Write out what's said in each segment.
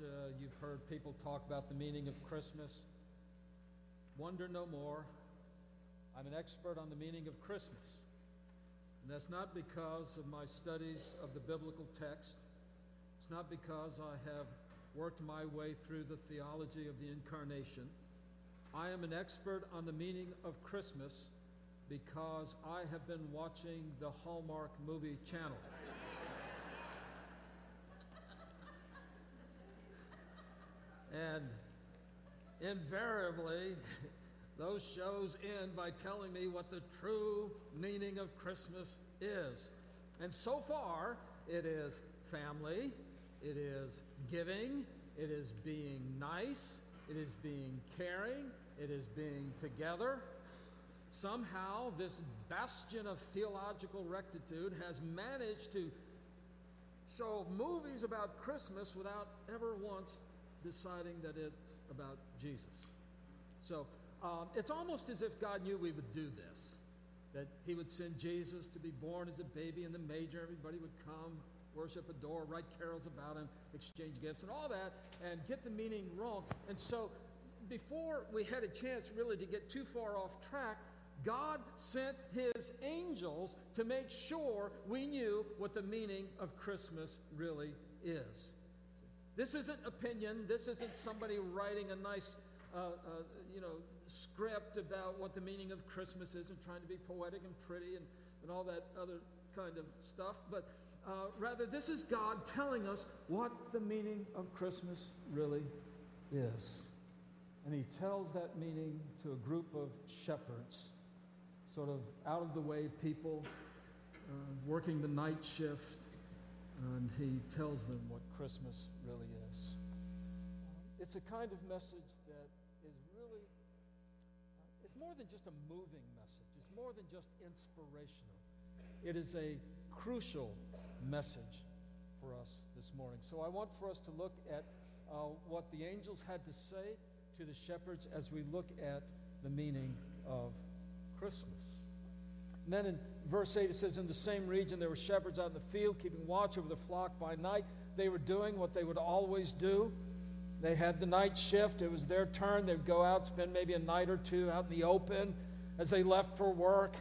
uh, you've heard people talk about the meaning of Christmas. Wonder no more. I'm an expert on the meaning of Christmas. And that's not because of my studies of the biblical text. It's not because I have worked my way through the theology of the incarnation. I am an expert on the meaning of Christmas because I have been watching the Hallmark movie channel. And invariably, those shows end by telling me what the true meaning of Christmas is. And so far, it is family, it is giving, it is being nice, it is being caring, it is being together. Somehow, this bastion of theological rectitude has managed to show movies about Christmas without ever once deciding that it's about Jesus. So, um, it's almost as if God knew we would do this, that He would send Jesus to be born as a baby in the manger. Everybody would come, worship, adore, write carols about Him, exchange gifts, and all that, and get the meaning wrong. And so, before we had a chance really to get too far off track, God sent His angels to make sure we knew what the meaning of Christmas really is. This isn't opinion. This isn't somebody writing a nice, uh, uh, you know, script about what the meaning of Christmas is and trying to be poetic and pretty and, and all that other kind of stuff. But uh, rather, this is God telling us what the meaning of Christmas really is. And he tells that meaning to a group of shepherds, sort of out of the way people, uh, working the night shift, and he tells them what Christmas really is. It's a kind of message that is really, uh, it's more than just a moving message. It's more than just inspirational. It is a crucial message for us this morning. So I want for us to look at uh, what the angels had to say to the shepherds as we look at the meaning of Christmas. And then in verse 8 it says, In the same region there were shepherds out in the field, keeping watch over the flock by night. They were doing what they would always do. They had the night shift. It was their turn. They'd go out, spend maybe a night or two out in the open as they left for work.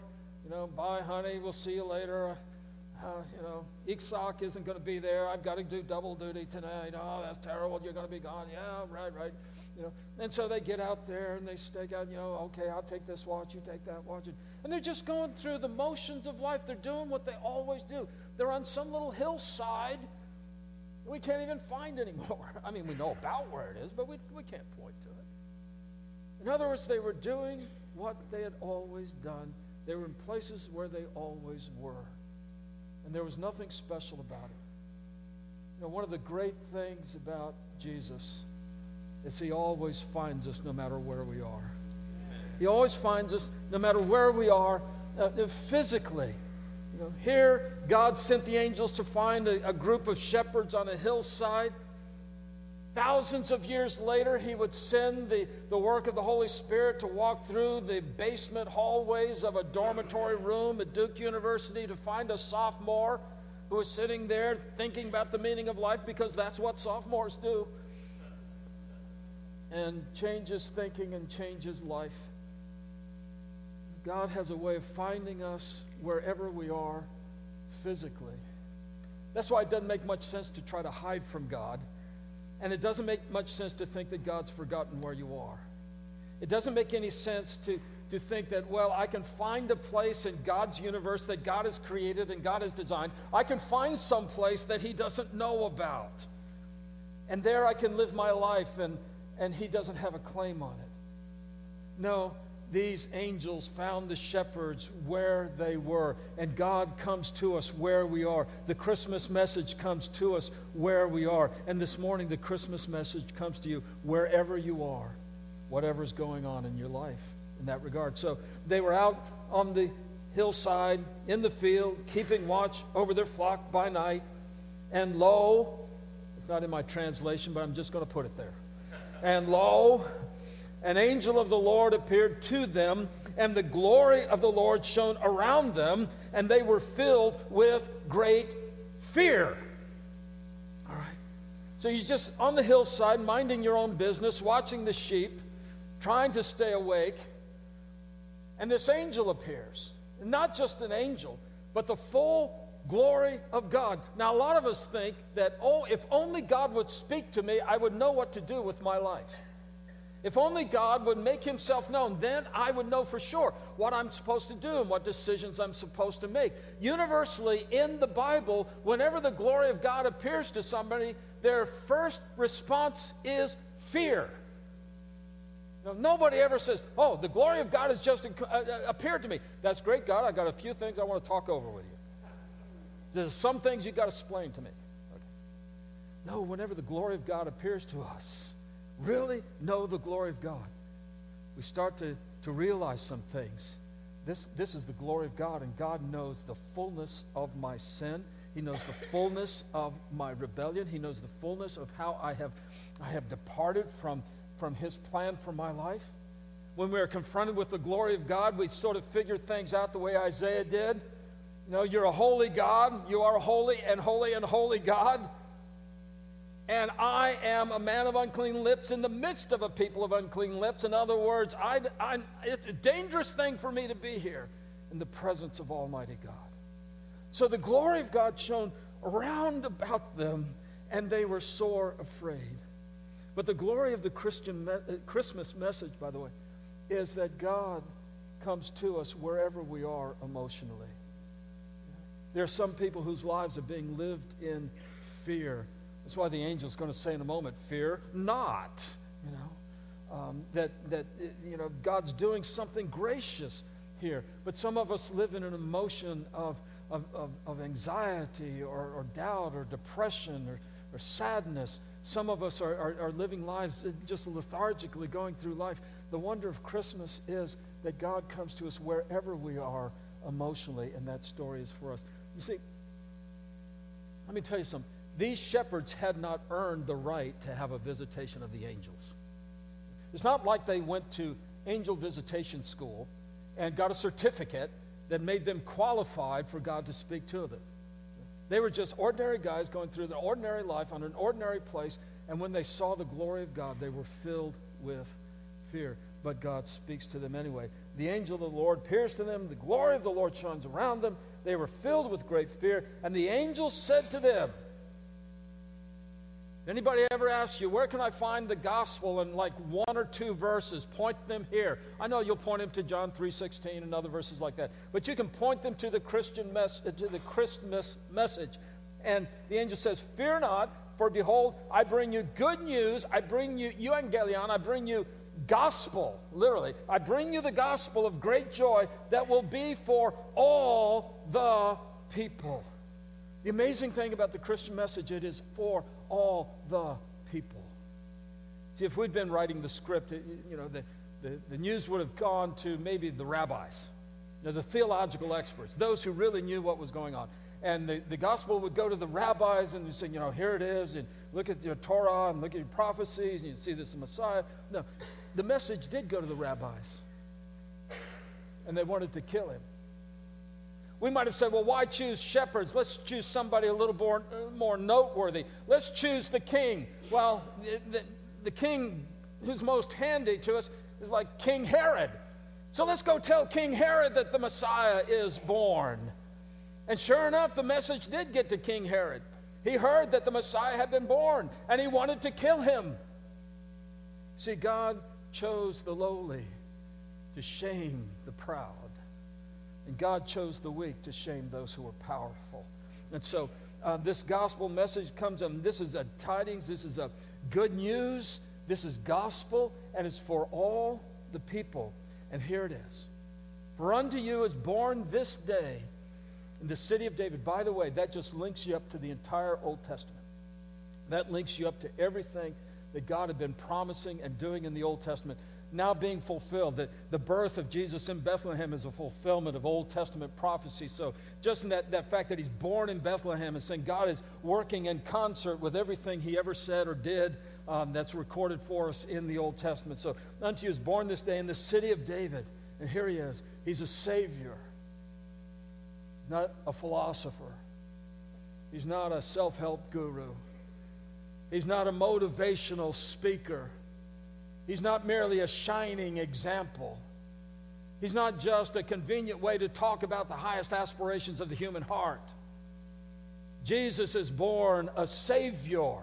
You know, bye, honey, we'll see you later. Uh, you know, Itzhak isn't going to be there. I've got to do double duty tonight. Oh, that's terrible. You're going to be gone. Yeah, right, right. You know, and so they get out there and they stake out, you know, okay, I'll take this watch, you take that watch. And they're just going through the motions of life. They're doing what they always do. They're on some little hillside we can't even find anymore. I mean, we know about where it is, but we, we can't point to it. In other words, they were doing what they had always done. They were in places where they always were. And there was nothing special about it. You know, one of the great things about Jesus he always finds us no matter where we are. He always finds us no matter where we are uh, physically. You know, here, God sent the angels to find a, a group of shepherds on a hillside. Thousands of years later, he would send the, the work of the Holy Spirit to walk through the basement hallways of a dormitory room at Duke University to find a sophomore who was sitting there thinking about the meaning of life because that's what sophomores do and changes thinking and changes life. God has a way of finding us wherever we are physically. That's why it doesn't make much sense to try to hide from God. And it doesn't make much sense to think that God's forgotten where you are. It doesn't make any sense to, to think that, well, I can find a place in God's universe that God has created and God has designed. I can find some place that He doesn't know about. And there I can live my life and, and he doesn't have a claim on it. No, these angels found the shepherds where they were, and God comes to us where we are. The Christmas message comes to us where we are. And this morning, the Christmas message comes to you wherever you are, whatever's going on in your life in that regard. So they were out on the hillside, in the field, keeping watch over their flock by night. And lo, it's not in my translation, but I'm just going to put it there. And lo, an angel of the Lord appeared to them, and the glory of the Lord shone around them, and they were filled with great fear. All right. So you're just on the hillside, minding your own business, watching the sheep, trying to stay awake, and this angel appears. Not just an angel, but the full glory of God. Now, a lot of us think that, oh, if only God would speak to me, I would know what to do with my life. If only God would make himself known, then I would know for sure what I'm supposed to do and what decisions I'm supposed to make. Universally, in the Bible, whenever the glory of God appears to somebody, their first response is fear. Now, nobody ever says, Oh, the glory of God has just uh, uh, appeared to me. That's great, God. I got a few things I want to talk over with you. There's some things you got to explain to me. Okay. No, whenever the glory of God appears to us, really know the glory of God, we start to, to realize some things. This, this is the glory of God, and God knows the fullness of my sin. He knows the fullness of my rebellion. He knows the fullness of how I have, I have departed from, from His plan for my life. When we are confronted with the glory of God, we sort of figure things out the way Isaiah did. Know, you're a holy God. You are holy and holy and holy God. And I am a man of unclean lips in the midst of a people of unclean lips. In other words, I, I, it's a dangerous thing for me to be here in the presence of Almighty God. So the glory of God shone around about them, and they were sore afraid. But the glory of the Christian me- uh, Christmas message, by the way, is that God comes to us wherever we are emotionally. There are some people whose lives are being lived in fear. That's why the angel's going to say in a moment, fear not. You know, um, that, that, you know, God's doing something gracious here. But some of us live in an emotion of, of, of, of anxiety or, or doubt or depression or, or sadness. Some of us are, are, are living lives just lethargically going through life. The wonder of Christmas is that God comes to us wherever we are emotionally, and that story is for us. You see, let me tell you something. These shepherds had not earned the right to have a visitation of the angels. It's not like they went to angel visitation school and got a certificate that made them qualified for God to speak to them. They were just ordinary guys going through their ordinary life on an ordinary place, and when they saw the glory of God, they were filled with fear. But God speaks to them anyway. The angel of the Lord appears to them, the glory of the Lord shines around them, they were filled with great fear, and the angel said to them, Anybody ever ask you, where can I find the gospel in like one or two verses? Point them here. I know you'll point them to John 3.16 and other verses like that. But you can point them to the Christian mess, uh, to the Christmas message. And the angel says, Fear not, for behold, I bring you good news. I bring you euangelion. I bring you gospel, literally. I bring you the gospel of great joy that will be for all the people. The amazing thing about the Christian message, it is for all the people. See, if we'd been writing the script, you know, the, the, the news would have gone to maybe the rabbis, you know, the theological experts, those who really knew what was going on. And the, the gospel would go to the rabbis and say, you know, here it is, and look at your Torah and look at your prophecies, and you see this Messiah. No, the message did go to the rabbis, and they wanted to kill him. We might have said, well, why choose shepherds? Let's choose somebody a little more, more noteworthy. Let's choose the king. Well, the, the king who's most handy to us is like King Herod. So let's go tell King Herod that the Messiah is born. And sure enough, the message did get to King Herod. He heard that the Messiah had been born and he wanted to kill him. See, God chose the lowly to shame the proud. And God chose the weak to shame those who are powerful. And so uh, this gospel message comes and this is a tidings, this is a good news, this is gospel, and it's for all the people. And here it is. For unto you is born this day in the city of David. By the way, that just links you up to the entire Old Testament. That links you up to everything that God had been promising and doing in the Old Testament, now being fulfilled. That the birth of Jesus in Bethlehem is a fulfillment of Old Testament prophecy. So, just in that, that fact that he's born in Bethlehem and saying God is working in concert with everything he ever said or did, um, that's recorded for us in the Old Testament. So, unto you is born this day in the city of David. And here he is. He's a Savior, not a philosopher. He's not a self help guru. He's not a motivational speaker. He's not merely a shining example. He's not just a convenient way to talk about the highest aspirations of the human heart. Jesus is born a Savior.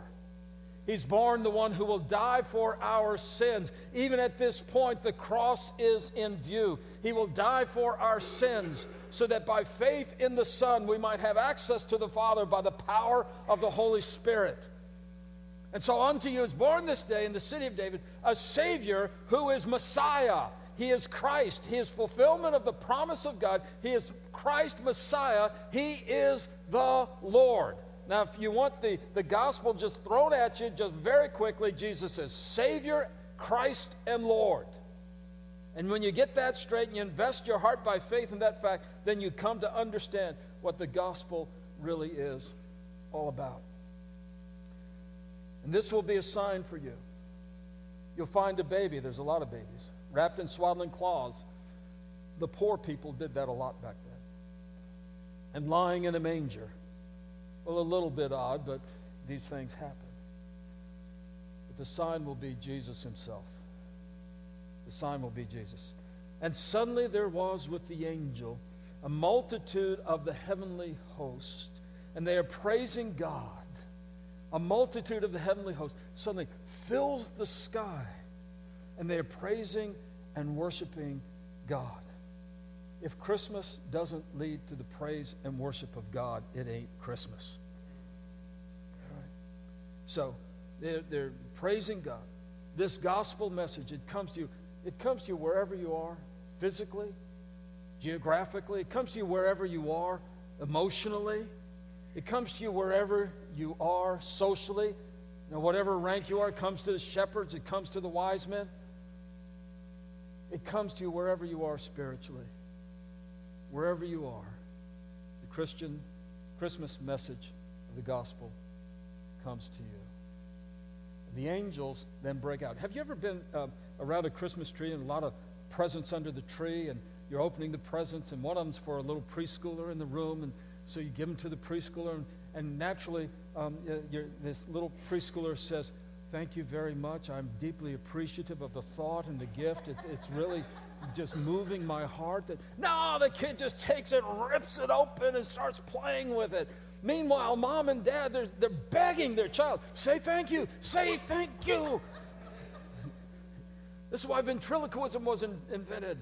He's born the one who will die for our sins. Even at this point, the cross is in view. He will die for our sins so that by faith in the Son, we might have access to the Father by the power of the Holy Spirit. And so unto you is born this day in the city of David a Savior who is Messiah. He is Christ. He is fulfillment of the promise of God. He is Christ Messiah. He is the Lord. Now, if you want the, the gospel just thrown at you, just very quickly, Jesus is Savior, Christ, and Lord. And when you get that straight and you invest your heart by faith in that fact, then you come to understand what the gospel really is all about. And this will be a sign for you. You'll find a baby, there's a lot of babies, wrapped in swaddling cloths. The poor people did that a lot back then. And lying in a manger. Well, a little bit odd, but these things happen. But the sign will be Jesus himself. The sign will be Jesus. And suddenly there was with the angel a multitude of the heavenly host, and they are praising God a multitude of the heavenly host suddenly fills the sky, and they are praising and worshiping God. If Christmas doesn't lead to the praise and worship of God, it ain't Christmas. So they're, they're praising God. This gospel message, it comes to you. It comes to you wherever you are, physically, geographically. It comes to you wherever you are, emotionally. It comes to you wherever you are socially. You know, whatever rank you are, it comes to the shepherds, it comes to the wise men. It comes to you wherever you are spiritually. Wherever you are, the Christian Christmas message of the gospel comes to you. And the angels then break out. Have you ever been uh, around a Christmas tree and a lot of presents under the tree, and you're opening the presents, and one of them's for a little preschooler in the room, and so you give them to the preschooler, and, and naturally, um, this little preschooler says, Thank you very much. I'm deeply appreciative of the thought and the gift. It's, it's really just moving my heart. That No, the kid just takes it, rips it open, and starts playing with it. Meanwhile, mom and dad, they're, they're begging their child, Say thank you, say thank you. This is why ventriloquism was in, invented.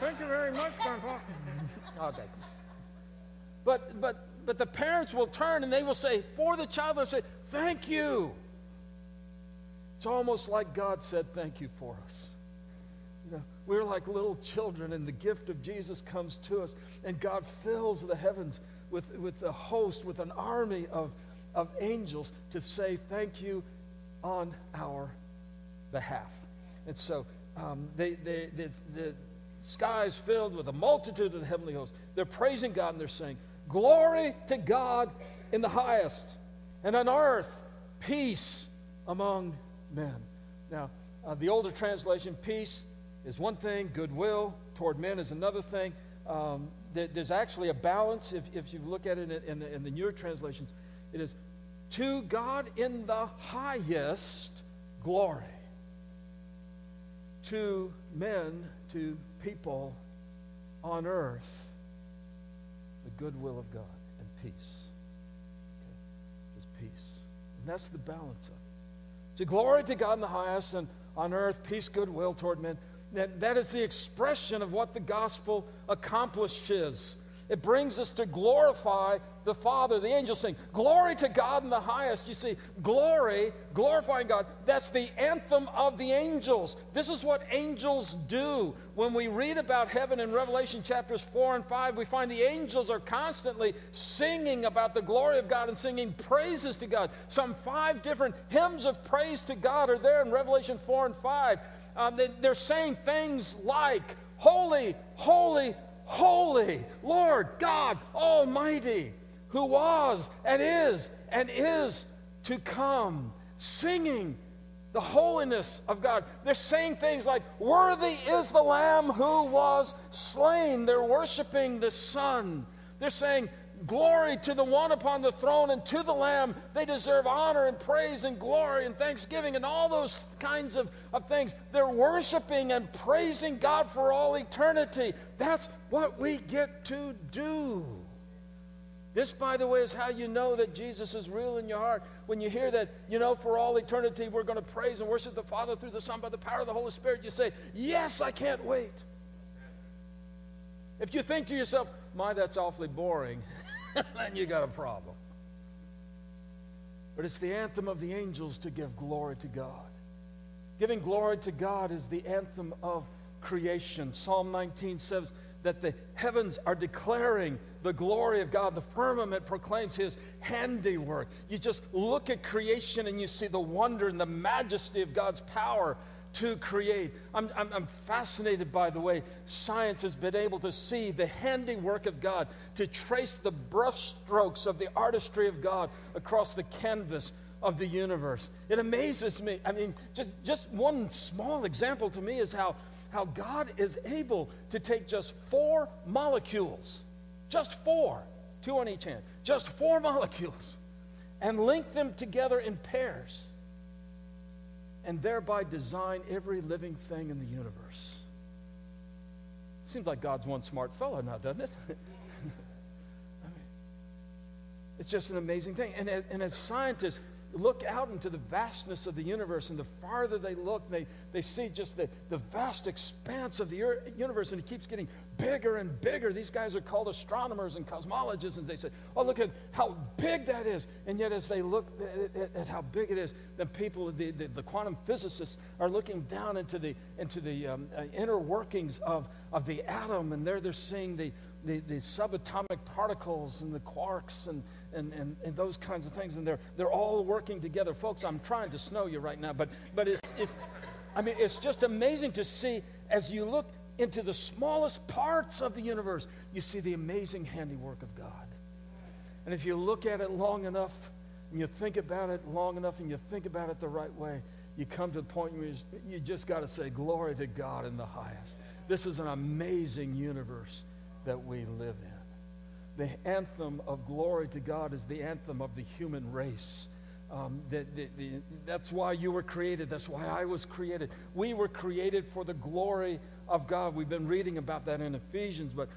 Thank you very much, Grandpa. okay. But, but, but the parents will turn and they will say, for the child, they'll say, thank you. It's almost like God said, thank you for us. You know, we're like little children, and the gift of Jesus comes to us, and God fills the heavens with, with a host, with an army of, of angels to say thank you on our behalf. And so um, they, they, they, the sky is filled with a multitude of the heavenly hosts. They're praising God and they're saying, Glory to God in the highest, and on earth, peace among men. Now, uh, the older translation, peace is one thing, goodwill toward men is another thing. Um, th- there's actually a balance if, if you look at it in, in, in the newer translations. It is to God in the highest glory, to men, to people on earth the goodwill of God and peace. Okay? Peace. And that's the balance of it. To glory to God in the highest and on earth, peace, goodwill toward men. That, that is the expression of what the gospel accomplishes. It brings us to glorify the Father. The angels sing, Glory to God in the highest. You see, glory, glorifying God, that's the anthem of the angels. This is what angels do. When we read about heaven in Revelation chapters 4 and 5, we find the angels are constantly singing about the glory of God and singing praises to God. Some five different hymns of praise to God are there in Revelation 4 and 5. Um, they, they're saying things like, Holy, holy, holy, Lord God Almighty who was and is and is to come, singing the holiness of God. They're saying things like, Worthy is the Lamb who was slain. They're worshiping the Son. They're saying, Glory to the one upon the throne and to the Lamb. They deserve honor and praise and glory and thanksgiving and all those kinds of, of things. They're worshiping and praising God for all eternity. That's what we get to do. This, by the way, is how you know that Jesus is real in your heart. When you hear that, you know, for all eternity, we're going to praise and worship the Father through the Son by the power of the Holy Spirit, you say, Yes, I can't wait. If you think to yourself, My, that's awfully boring, then you got a problem. But it's the anthem of the angels to give glory to God. Giving glory to God is the anthem of creation. Psalm 19 says that the heavens are declaring the glory of God. The firmament proclaims his handiwork. You just look at creation and you see the wonder and the majesty of God's power to create. I'm, I'm, I'm, fascinated by the way science has been able to see the handiwork of God, to trace the brushstrokes of the artistry of God across the canvas of the universe. It amazes me. I mean, just, just one small example to me is how, how God is able to take just four molecules, just four, two on each hand, just four molecules, and link them together in pairs and thereby design every living thing in the universe. Seems like God's one smart fellow now, doesn't it? I mean, it's just an amazing thing. And, and as scientists, look out into the vastness of the universe, and the farther they look, they, they see just the, the vast expanse of the universe, and it keeps getting bigger and bigger. These guys are called astronomers and cosmologists, and they say, Oh, look at how big that is. And yet, as they look at, at, at how big it is, the people, the, the, the, quantum physicists, are looking down into the, into the um, uh, inner workings of, of the atom, and there they're seeing the, the, the subatomic particles and the quarks and, and, and, and those kinds of things. And they're, they're all working together. Folks, I'm trying to snow you right now, but, but it's, it's, I mean, it's just amazing to see as you look into the smallest parts of the universe, you see the amazing handiwork of God. And if you look at it long enough, and you think about it long enough, and you think about it the right way, you come to the point where you just got to say, Glory to God in the highest. This is an amazing universe that we live in the anthem of glory to God is the anthem of the human race. Um, that, that's why you were created. That's why I was created. We were created for the glory of God. We've been reading about that in Ephesians, but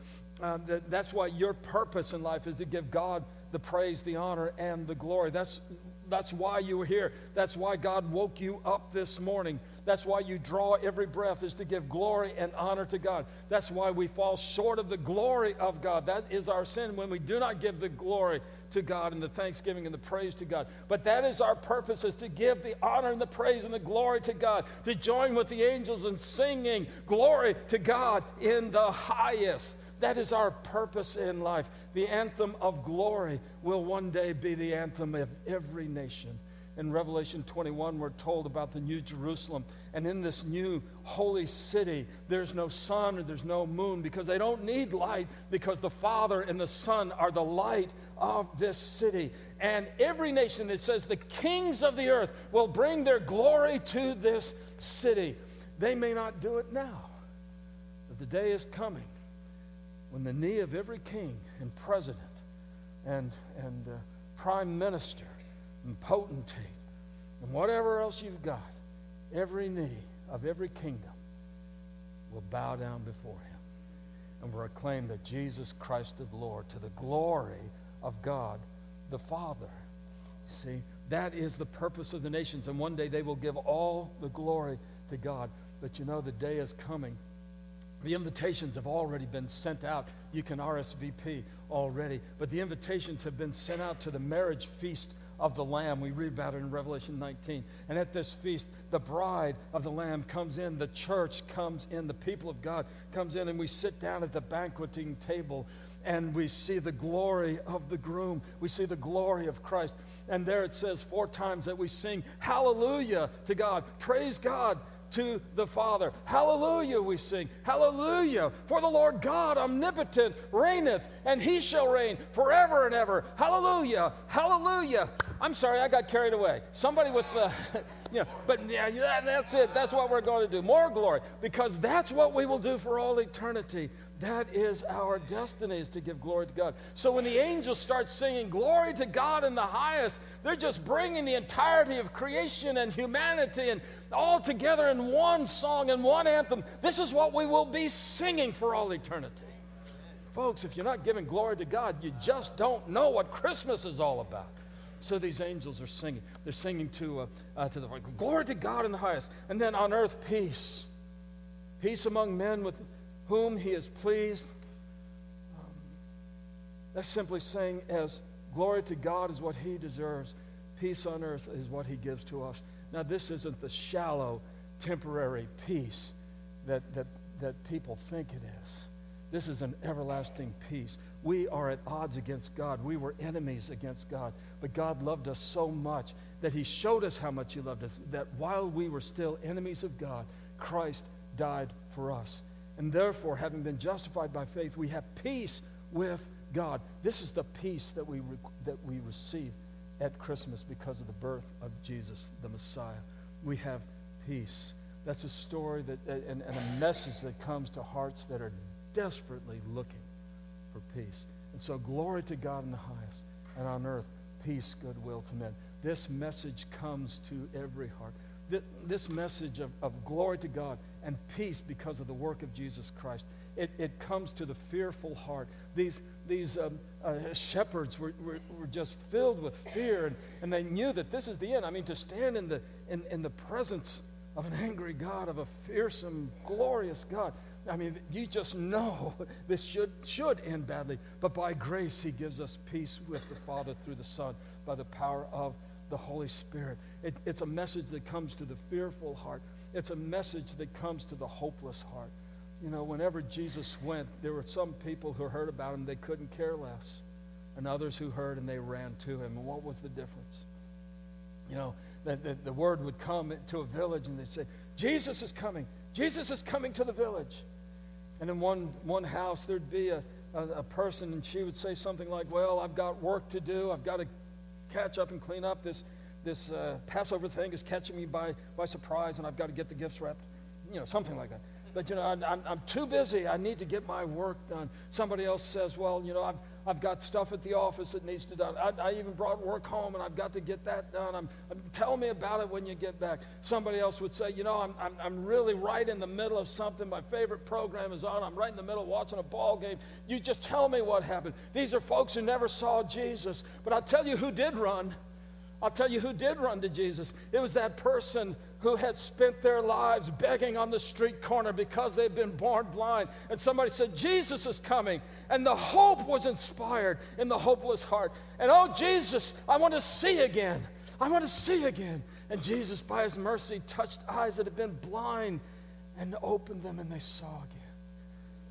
uh, that, that's why your purpose in life is to give God the praise, the honor, and the glory. That's, that's why you were here. That's why God woke you up this morning that's why you draw every breath, is to give glory and honor to God. That's why we fall short of the glory of God. That is our sin when we do not give the glory to God and the thanksgiving and the praise to God. But that is our purpose, is to give the honor and the praise and the glory to God, to join with the angels in singing glory to God in the highest. That is our purpose in life. The anthem of glory will one day be the anthem of every nation in Revelation 21, we're told about the New Jerusalem. And in this new holy city, there's no sun or there's no moon because they don't need light because the Father and the Son are the light of this city. And every nation, it says, the kings of the earth will bring their glory to this city. They may not do it now, but the day is coming when the knee of every king and president and, and uh, prime minister and potentate and whatever else you've got, every knee of every kingdom will bow down before him and will proclaim that Jesus Christ is Lord to the glory of God the Father. See, that is the purpose of the nations. And one day they will give all the glory to God. But you know, the day is coming. The invitations have already been sent out. You can RSVP already. But the invitations have been sent out to the marriage feast of the Lamb. We read about it in Revelation 19. And at this feast, the bride of the Lamb comes in, the church comes in, the people of God comes in, and we sit down at the banqueting table and we see the glory of the groom. We see the glory of Christ. And there it says four times that we sing hallelujah to God. Praise God to the Father. Hallelujah, we sing. Hallelujah. For the Lord God omnipotent reigneth, and he shall reign forever and ever. Hallelujah. Hallelujah. I'm sorry, I got carried away. Somebody with uh, the. you know, but yeah, that's it. That's what we're going to do. More glory. Because that's what we will do for all eternity. That is our destiny, is to give glory to God. So when the angels start singing glory to God in the highest, they're just bringing the entirety of creation and humanity and all together in one song and one anthem. This is what we will be singing for all eternity. Folks, if you're not giving glory to God, you just don't know what Christmas is all about. So these angels are singing. They're singing to, uh, uh, to the glory to God in the highest. And then on earth, peace. Peace among men with whom he is pleased. Um, that's simply saying, as glory to God is what he deserves, peace on earth is what he gives to us. Now, this isn't the shallow, temporary peace that, that, that people think it is. This is an everlasting peace. We are at odds against God. We were enemies against God. But God loved us so much that He showed us how much He loved us, that while we were still enemies of God, Christ died for us. And therefore, having been justified by faith, we have peace with God. This is the peace that we, that we receive at Christmas because of the birth of Jesus, the Messiah. We have peace. That's a story that, and, and a message that comes to hearts that are desperately looking for peace. And so, glory to God in the highest, and on earth, peace, goodwill to men. This message comes to every heart. This message of, of glory to God and peace because of the work of Jesus Christ. It, it comes to the fearful heart. These, these um, uh, shepherds were, were, were, just filled with fear, and, and they knew that this is the end. I mean, to stand in the, in, in the presence of an angry God, of a fearsome, glorious God. I mean, you just know this should, should end badly. But by grace, He gives us peace with the Father through the Son by the power of the Holy Spirit. It, it's a message that comes to the fearful heart. It's a message that comes to the hopeless heart. You know, whenever Jesus went, there were some people who heard about him, they couldn't care less, and others who heard and they ran to him. And what was the difference? You know, the, the, word would come to a village and they'd say, Jesus is coming. Jesus is coming to the village. And in one, one house, there'd be a, a, a person, and she would say something like, Well, I've got work to do. I've got to catch up and clean up this this uh, Passover thing is catching me by, by surprise and I've got to get the gifts wrapped. You know, something like that. But, you know, I'm, I'm, I'm too busy. I need to get my work done. Somebody else says, well, you know, I've, I've got stuff at the office that needs to done. I, I even brought work home and I've got to get that done. I'm, I'm, tell me about it when you get back. Somebody else would say, you know, I'm, I'm, I'm really right in the middle of something. My favorite program is on. I'm right in the middle watching a ball game. You just tell me what happened. These are folks who never saw Jesus. But I'll tell you who did run. I'll tell you who did run to Jesus. It was that person who had spent their lives begging on the street corner because they'd been born blind. And somebody said, Jesus is coming. And the hope was inspired in the hopeless heart. And oh, Jesus, I want to see again. I want to see again. And Jesus, by his mercy, touched eyes that had been blind and opened them, and they saw again.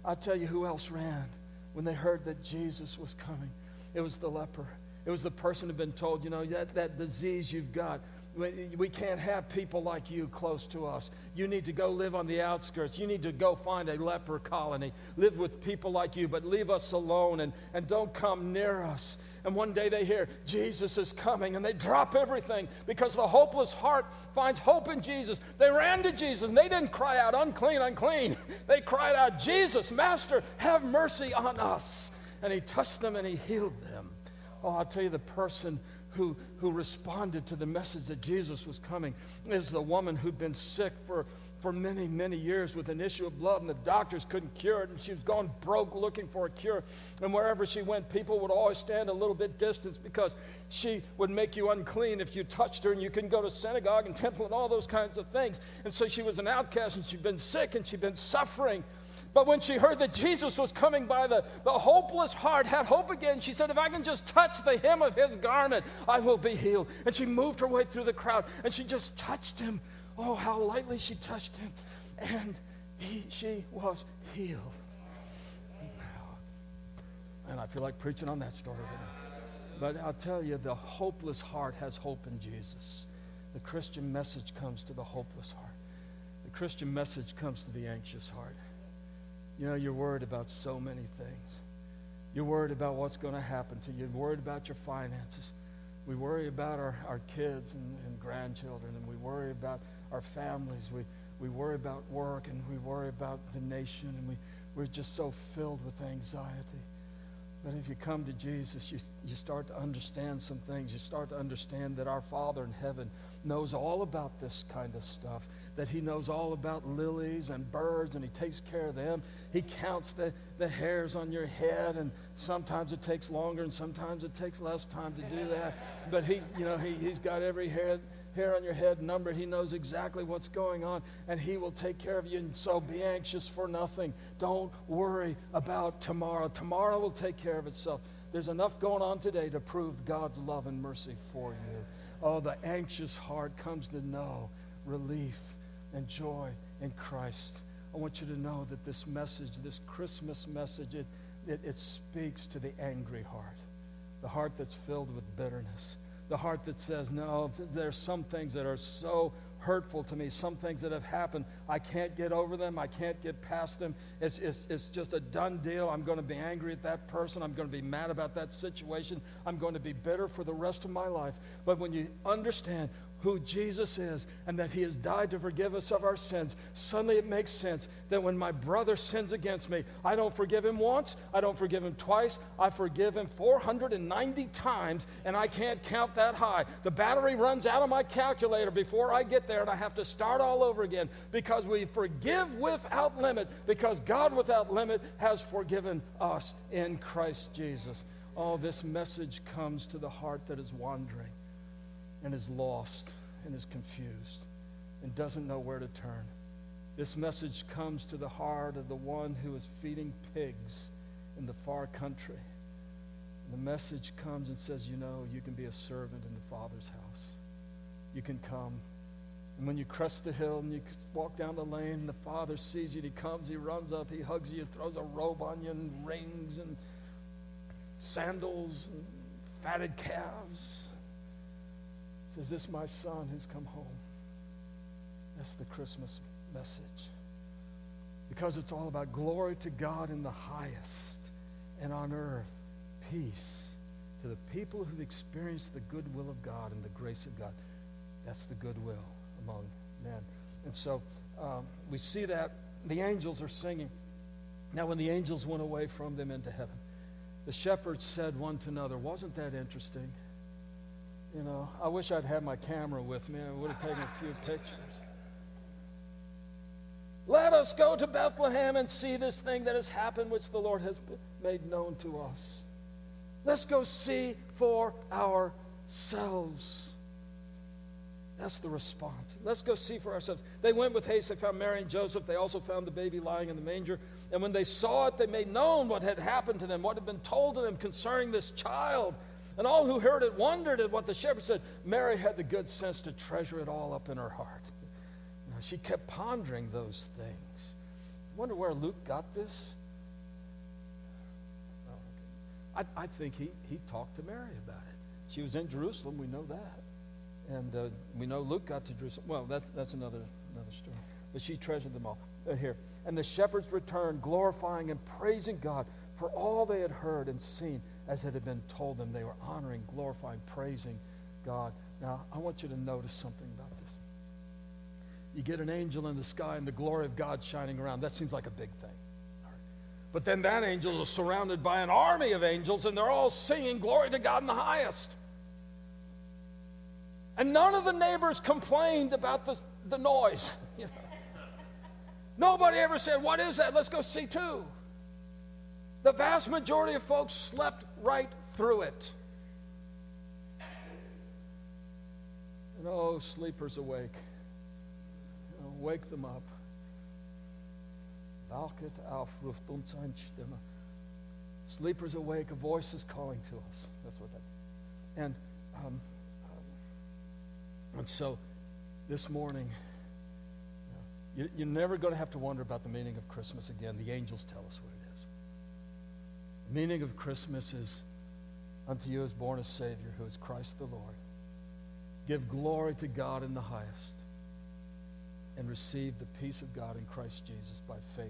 I'll tell you who else ran when they heard that Jesus was coming. It was the leper. It was the person who'd been told, you know, that, that disease you've got, we, can't have people like you close to us. You need to go live on the outskirts. You need to go find a leper colony. Live with people like you, but leave us alone and, and don't come near us. And one day they hear, Jesus is coming, and they drop everything because the hopeless heart finds hope in Jesus. They ran to Jesus, and they didn't cry out, unclean, unclean. They cried out, Jesus, Master, have mercy on us. And he touched them and he healed them. Oh, I'll tell you, the person who, who responded to the message that Jesus was coming is the woman who'd been sick for, for many, many years with an issue of blood, and the doctors couldn't cure it, and she was going broke looking for a cure. And wherever she went, people would always stand a little bit distance because she would make you unclean if you touched her, and you couldn't go to synagogue and temple and all those kinds of things. And so she was an outcast, and she'd been sick, and she'd been suffering. But when she heard that Jesus was coming by, the, the hopeless heart had hope again. She said, If I can just touch the hem of his garment, I will be healed. And she moved her way through the crowd and she just touched him. Oh, how lightly she touched him. And he, she was healed. And I feel like preaching on that story But I'll tell you, the hopeless heart has hope in Jesus. The Christian message comes to the hopeless heart. The Christian message comes to the anxious heart. You know, you're worried about so many things. You're worried about what's going to happen to you. You're worried about your finances. We worry about our, our kids and, and grandchildren, and we worry about our families. We, we worry about work, and we worry about the nation, and we, we're just so filled with anxiety. But if you come to Jesus, you, you start to understand some things. You start to understand that our Father in heaven knows all about this kind of stuff, that He knows all about lilies and birds, and He takes care of them. He counts the, the hairs on your head, and sometimes it takes longer, and sometimes it takes less time to do that. But He, you know, he, He's got every hair hair on your head numbered. He knows exactly what's going on, and He will take care of you. And so be anxious for nothing. Don't worry about tomorrow. Tomorrow will take care of itself. There's enough going on today to prove God's love and mercy for you. Oh, the anxious heart comes to know relief and joy in Christ. I want you to know that this message, this Christmas message, it, it, it speaks to the angry heart, the heart that's filled with bitterness the heart that says, No, there's some things that are so hurtful to me, some things that have happened. I can't get over them. I can't get past them. It's, it's, it's just a done deal. I'm going to be angry at that person. I'm going to be mad about that situation. I'm going to be bitter for the rest of my life. But when you understand who Jesus is and that he has died to forgive us of our sins, suddenly it makes sense that when my brother sins against me, I don't forgive him once, I don't forgive him twice, I forgive him 490 times, and I can't count that high. The battery runs out of my calculator before I get there, and I have to start all over again because we forgive without limit, because God without limit has forgiven us in Christ Jesus. Oh, this message comes to the heart that is wandering and is lost and is confused and doesn't know where to turn. This message comes to the heart of the one who is feeding pigs in the far country. The message comes and says, You know, you can be a servant in the Father's house. You can come. And when you crest the hill and you walk down the lane, the Father sees you. He comes, He runs up, He hugs you, throws a robe on you, and rings and sandals and fatted calves says, This my son who's come home. That's the Christmas message. Because it's all about glory to God in the highest, and on earth, peace to the people who've experienced the goodwill of God and the grace of God. That's the goodwill among men. And so um, we see that the angels are singing. Now, when the angels went away from them into heaven, the shepherds said one to another, Wasn't that interesting? You know, I wish I'd had my camera with me. I would have taken a few pictures. Let us go to Bethlehem and see this thing that has happened, which the Lord has made known to us. Let's go see for ourselves. That's the response. Let's go see for ourselves. They went with haste. They found Mary and Joseph. They also found the baby lying in the manger. And when they saw it, they made known what had happened to them, what had been told to them concerning this child. And all who heard it wondered at what the shepherd said. Mary had the good sense to treasure it all up in her heart. Know, she kept pondering those things. Wonder where Luke got this? I, I think he, he talked to Mary about it. She was in Jerusalem, we know that. And uh, we know Luke got to Jerusalem. Well, that's, that's another, another story. But she treasured them all. Uh, here. And the shepherds returned, glorifying and praising God for all they had heard and seen as it had been told them. They were honoring, glorifying, praising God. Now, I want you to notice something about this. You get an angel in the sky and the glory of God shining around. That seems like a big thing. But then that angel is surrounded by an army of angels, and they're all singing glory to God in the highest. And none of the neighbors complained about the, the noise. Nobody ever said, What is that? Let's go see too. The vast majority of folks slept right through it. And oh, sleepers awake. Know, wake them up. Wachet auf, uns Stimme. Sleepers awake, a voice is calling to us. That's what that. And um, and so this morning, you're never going to have to wonder about the meaning of Christmas again. The angels tell us what. Meaning of Christmas is unto you is born a Savior who is Christ the Lord. Give glory to God in the highest, and receive the peace of God in Christ Jesus by faith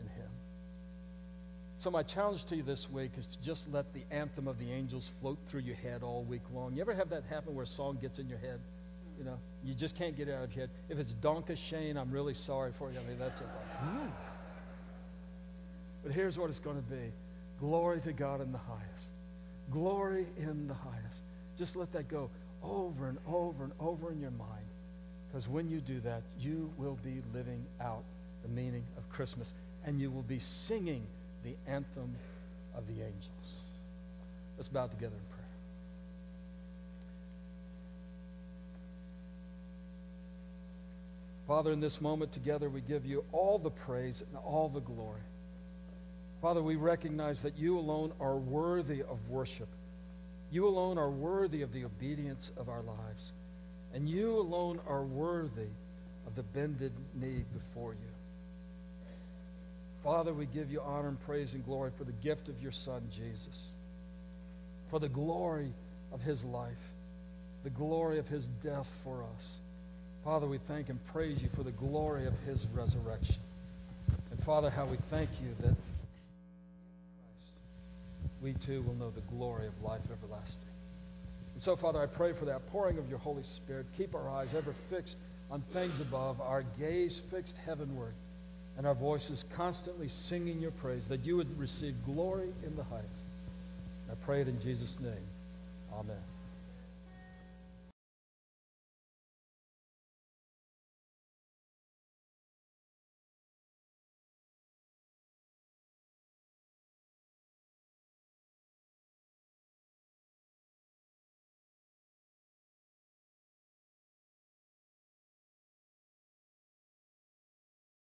in Him. So, my challenge to you this week is to just let the anthem of the angels float through your head all week long. You ever have that happen where a song gets in your head? You know, you just can't get it out of your head. If it's Donka Shane, I'm really sorry for you. I mean, that's just like, hmm. But here's what it's going to be glory to God in the highest. Glory in the highest. Just let that go over and over and over in your mind. Because when you do that, you will be living out the meaning of Christmas and you will be singing the anthem of the angels. Let's bow together in prayer. Father, in this moment together, we give you all the praise and all the glory. Father, we recognize that you alone are worthy of worship. You alone are worthy of the obedience of our lives. And you alone are worthy of the bended knee before you. Father, we give you honor and praise and glory for the gift of your Son, Jesus, for the glory of his life, the glory of his death for us. Father, we thank and praise you for the glory of his resurrection. And Father, how we thank you that we too will know the glory of life everlasting. And so, Father, I pray for that pouring of your Holy Spirit. Keep our eyes ever fixed on things above, our gaze fixed heavenward and our voices constantly singing your praise, that you would receive glory in the highest. I pray it in Jesus' name. Amen.